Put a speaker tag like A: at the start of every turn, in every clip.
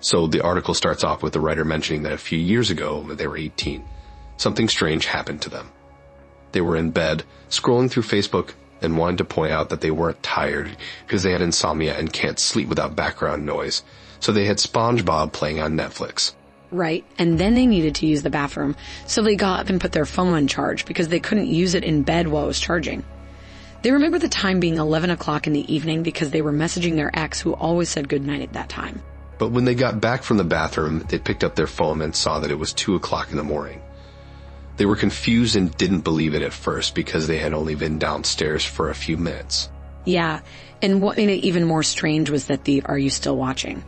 A: So the article starts off with the writer mentioning that a few years ago, when they were 18, something strange happened to them. They were in bed, scrolling through Facebook, and wanted to point out that they weren't tired because they had insomnia and can't sleep without background noise. So they had SpongeBob playing on Netflix.
B: Right. And then they needed to use the bathroom. So they got up and put their phone on charge because they couldn't use it in bed while it was charging. They remember the time being 11 o'clock in the evening because they were messaging their ex who always said goodnight at that time.
A: But when they got back from the bathroom, they picked up their phone and saw that it was 2 o'clock in the morning. They were confused and didn't believe it at first because they had only been downstairs for a few minutes.
B: Yeah. And what made it even more strange was that the Are You Still Watching?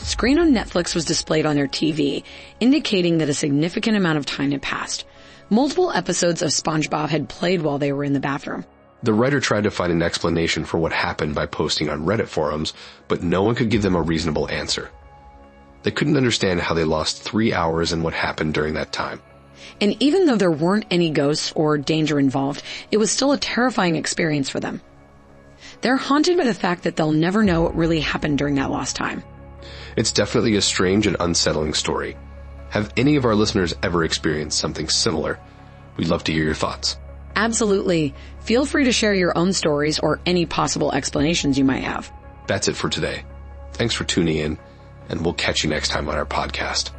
B: Screen on Netflix was displayed on their TV, indicating that a significant amount of time had passed. Multiple episodes of SpongeBob had played while they were in the bathroom.
A: The writer tried to find an explanation for what happened by posting on Reddit forums, but no one could give them a reasonable answer. They couldn't understand how they lost three hours and what happened during that time.
B: And even though there weren't any ghosts or danger involved, it was still a terrifying experience for them. They're haunted by the fact that they'll never know what really happened during that lost time.
A: It's definitely a strange and unsettling story. Have any of our listeners ever experienced something similar? We'd love to hear your thoughts.
B: Absolutely. Feel free to share your own stories or any possible explanations you might have.
A: That's it for today. Thanks for tuning in, and we'll catch you next time on our podcast.